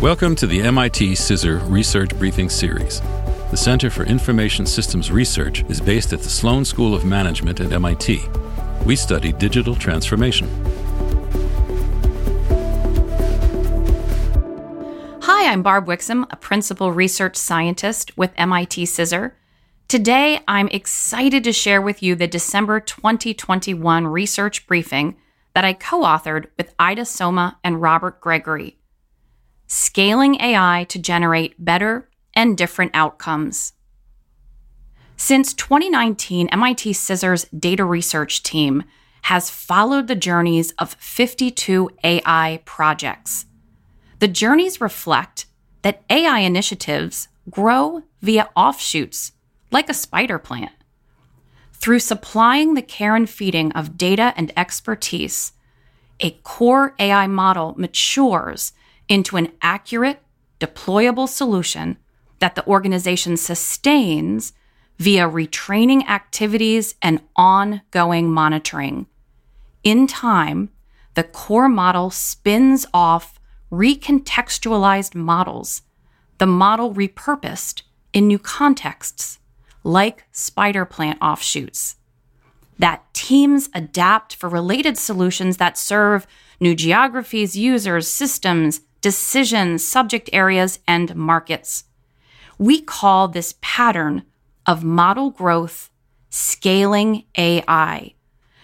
Welcome to the MIT CISR Research Briefing Series. The Center for Information Systems Research is based at the Sloan School of Management at MIT. We study digital transformation. Hi, I'm Barb Wixom, a principal research scientist with MIT CISR. Today, I'm excited to share with you the December 2021 research briefing that I co authored with Ida Someh and Robert Gregory Scaling AI to Generate Better and Different Outcomes. Since 2019, MIT CISR's data research team has followed the journeys of 52 AI projects. The journeys reflect that AI initiatives grow via offshoots, like a spider plant. Through supplying the care and feeding of data and expertise, a core AI model matures into an accurate, deployable solution that the organization sustains via retraining activities and ongoing monitoring. In time, the core model spins off recontextualized models, the model repurposed in new contexts, like spider plant offshoots. That teams adapt for related solutions that serve new geographies, users, systems, decisions, subject areas, and markets. We call this pattern of model growth scaling AI,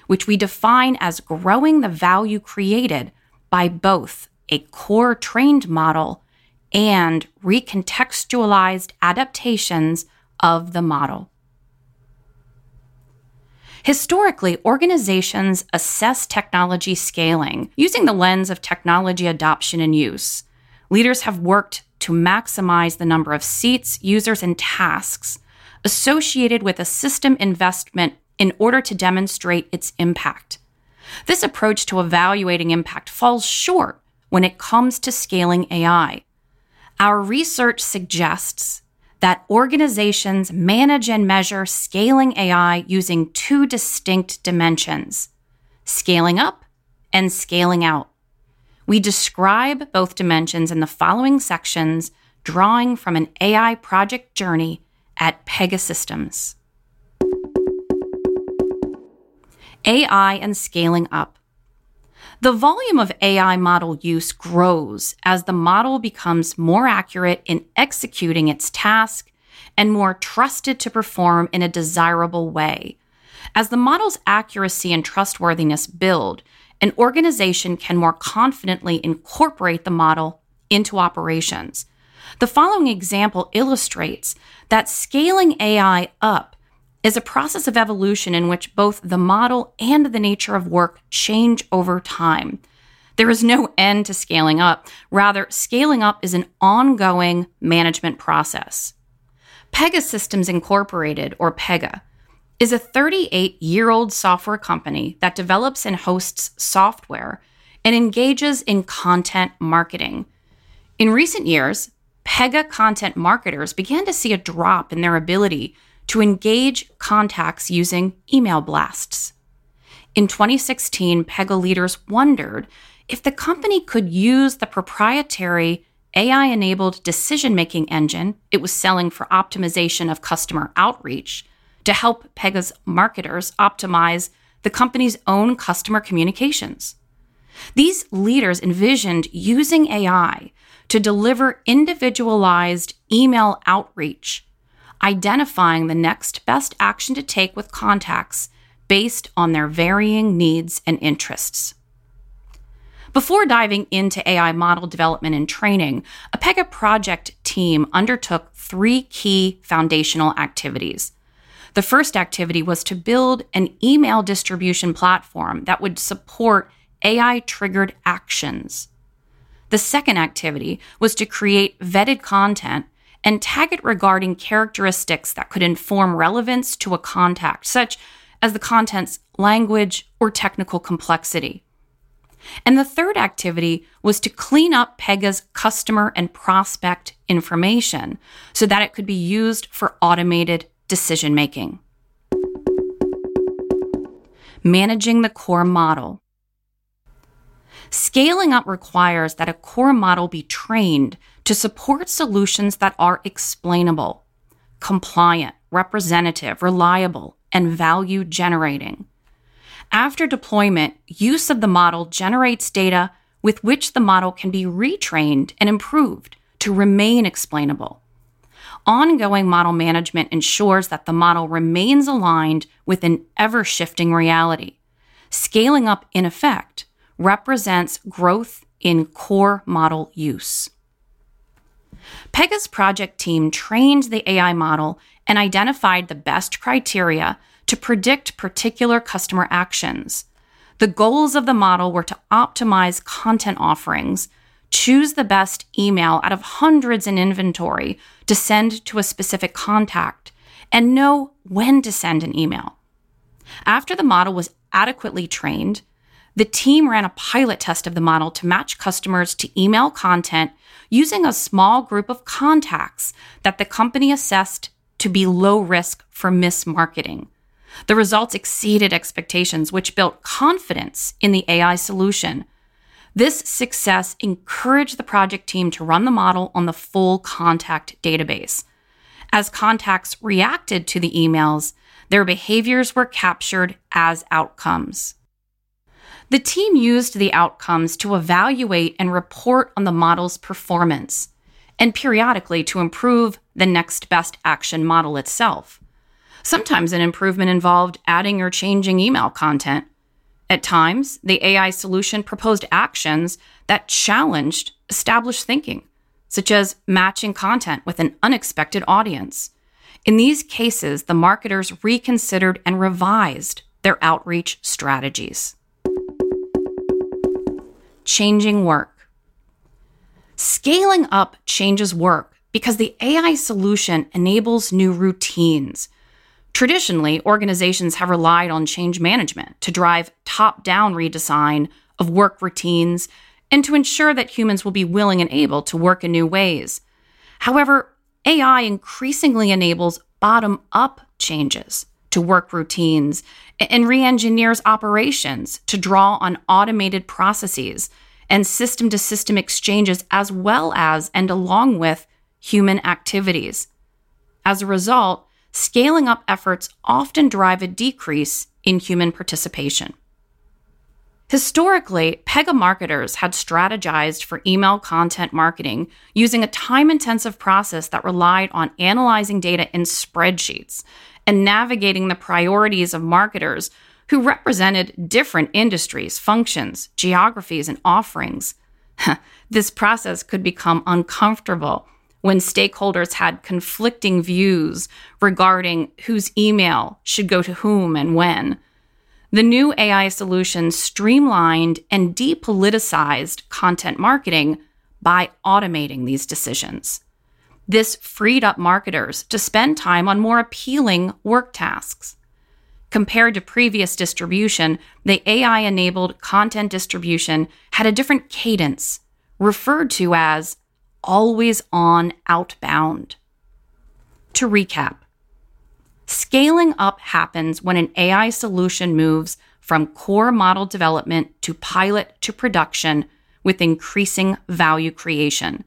which we define as growing the value created by both a core trained model and recontextualized adaptations of the model. Historically, organizations assess technology scaling using the lens of technology adoption and use. Leaders have worked to maximize the number of seats, users, and tasks associated with a system investment in order to demonstrate its impact. This approach to evaluating impact falls short when it comes to scaling AI. Our research suggests that organizations manage and measure scaling AI using two distinct dimensions scaling up and scaling out. We describe both dimensions in the following sections, drawing from an AI project journey at Pegasystems. AI and scaling up. The volume of AI model use grows as the model becomes more accurate in executing its task and more trusted to perform in a desirable way. As the model's accuracy and trustworthiness build, an organization can more confidently incorporate the model into operations. The following example illustrates that scaling AI up is a process of evolution in which both the model and the nature of work change over time. There is no end to scaling up. Rather, scaling up is an ongoing management process. Pegasystems Incorporated, or Pega, is a 38 year old software company that develops and hosts software and engages in content marketing. In recent years, Pega content marketers began to see a drop in their ability to engage contacts using email blasts. In 2016, Pega leaders wondered if the company could use the proprietary AI enabled decision making engine it was selling for optimization of customer outreach to help Pega's marketers optimize the company's own customer communications. These leaders envisioned using AI to deliver individualized email outreach identifying the next best action to take with contacts based on their varying needs and interests. Before diving into AI model development and training, a Pega project team undertook three key foundational activities. The first activity was to build an email distribution platform that would support AI triggered actions. The second activity was to create vetted content and tag it regarding characteristics that could inform relevance to a contact, such as the content's language or technical complexity. And the third activity was to clean up Pega's customer and prospect information so that it could be used for automated decision making. Managing the core model. Scaling up requires that a core model be trained to support solutions that are explainable, compliant, representative, reliable, and value generating. After deployment, use of the model generates data with which the model can be retrained and improved to remain explainable. Ongoing model management ensures that the model remains aligned with an ever shifting reality. Scaling up, in effect, represents growth in core model use. Pega's project team trained the AI model and identified the best criteria to predict particular customer actions. The goals of the model were to optimize content offerings, choose the best email out of hundreds in inventory to send to a specific contact, and know when to send an email. After the model was adequately trained, the team ran a pilot test of the model to match customers to email content using a small group of contacts that the company assessed to be low risk for mismarketing. The results exceeded expectations, which built confidence in the AI solution. This success encouraged the project team to run the model on the full contact database. As contacts reacted to the emails, their behaviors were captured as outcomes. The team used the outcomes to evaluate and report on the model's performance, and periodically to improve the next best action model itself. Sometimes an improvement involved adding or changing email content. At times, the AI solution proposed actions that challenged established thinking, such as matching content with an unexpected audience. In these cases, the marketers reconsidered and revised their outreach strategies changing work. Scaling up changes work because the AI solution enables new routines. Traditionally, organizations have relied on change management to drive top down redesign of work routines and to ensure that humans will be willing and able to work in new ways. However, AI increasingly enables bottom up changes to work routines and re engineers operations to draw on automated processes and system to system exchanges, as well as and along with human activities. As a result, scaling up efforts often drive a decrease in human participation. Historically, Pega marketers had strategized for email content marketing using a time intensive process that relied on analyzing data in spreadsheets and navigating the priorities of marketers who represented different industries, functions, geographies, and offerings. this process could become uncomfortable when stakeholders had conflicting views regarding whose email should go to whom and when. The new AI solution streamlined and depoliticized content marketing by automating these decisions. This freed up marketers to spend time on more appealing work tasks. Compared to previous distribution, the AI enabled content distribution had a different cadence, referred to as always on outbound. To recap, scaling up happens when an AI solution moves from core model development to pilot to production with increasing value creation.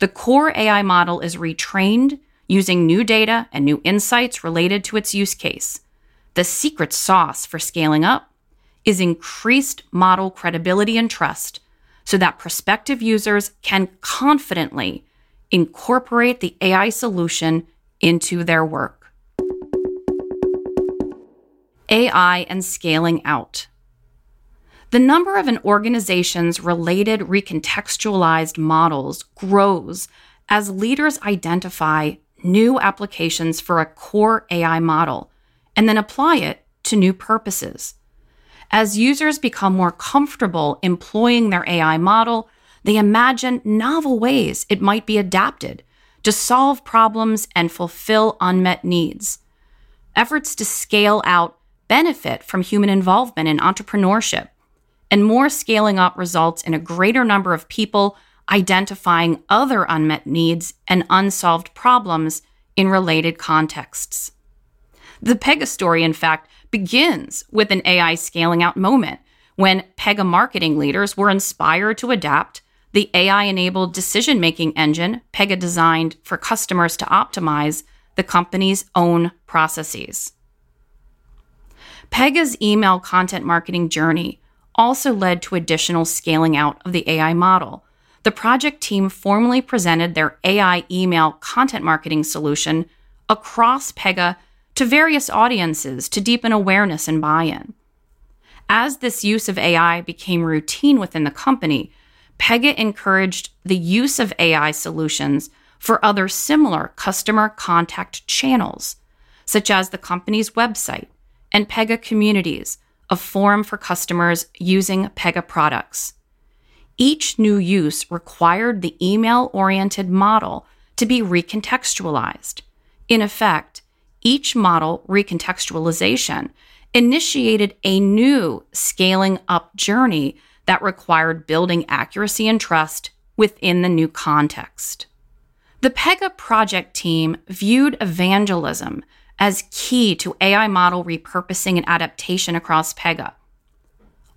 The core AI model is retrained using new data and new insights related to its use case. The secret sauce for scaling up is increased model credibility and trust so that prospective users can confidently incorporate the AI solution into their work. AI and scaling out. The number of an organization's related recontextualized models grows as leaders identify new applications for a core AI model and then apply it to new purposes. As users become more comfortable employing their AI model, they imagine novel ways it might be adapted to solve problems and fulfill unmet needs. Efforts to scale out benefit from human involvement in entrepreneurship and more scaling up results in a greater number of people identifying other unmet needs and unsolved problems in related contexts. The Pega story, in fact, begins with an AI scaling out moment when Pega marketing leaders were inspired to adapt the AI enabled decision making engine Pega designed for customers to optimize the company's own processes. Pega's email content marketing journey also led to additional scaling out of the AI model. The project team formally presented their AI email content marketing solution across Pega to various audiences to deepen awareness and buy in. As this use of AI became routine within the company, Pega encouraged the use of AI solutions for other similar customer contact channels, such as the company's website and Pega communities, a forum for customers using Pega products. Each new use required the email oriented model to be recontextualized. In effect, each model recontextualization initiated a new scaling up journey that required building accuracy and trust within the new context. The Pega project team viewed evangelism as key to AI model repurposing and adaptation across Pega.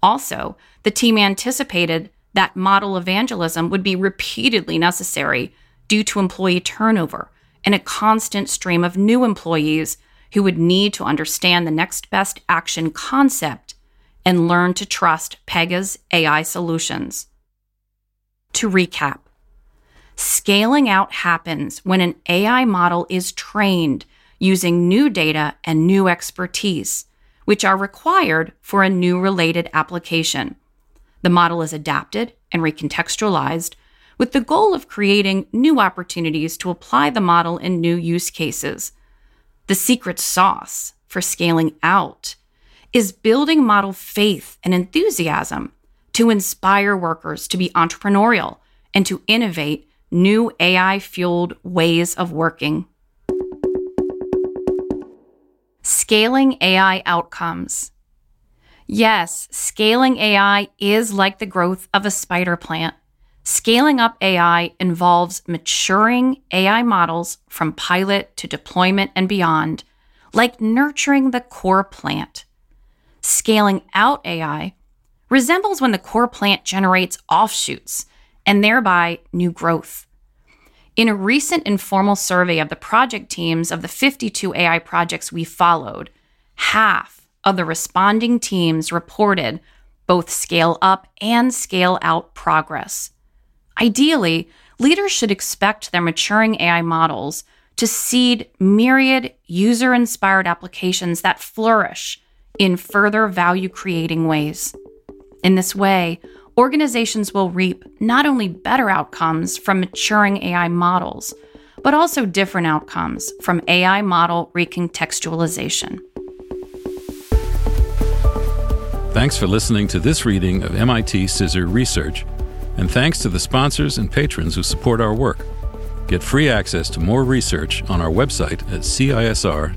Also, the team anticipated that model evangelism would be repeatedly necessary due to employee turnover and a constant stream of new employees who would need to understand the next best action concept and learn to trust Pega's AI solutions. To recap, scaling out happens when an AI model is trained using new data and new expertise, which are required for a new related application. The model is adapted and recontextualized with the goal of creating new opportunities to apply the model in new use cases. The secret sauce for scaling out is building model faith and enthusiasm to inspire workers to be entrepreneurial and to innovate new AI fueled ways of working. Scaling AI outcomes. Yes, scaling AI is like the growth of a spider plant. Scaling up AI involves maturing AI models from pilot to deployment and beyond, like nurturing the core plant. Scaling out AI resembles when the core plant generates offshoots and thereby new growth. In a recent informal survey of the project teams of the 52 AI projects we followed, half of the responding teams reported both scale up and scale out progress. Ideally, leaders should expect their maturing AI models to seed myriad user inspired applications that flourish in further value creating ways. In this way, organizations will reap not only better outcomes from maturing AI models, but also different outcomes from AI model recontextualization. Thanks for listening to this reading of MIT CISR Research, and thanks to the sponsors and patrons who support our work. Get free access to more research on our website at cisr.mit.edu.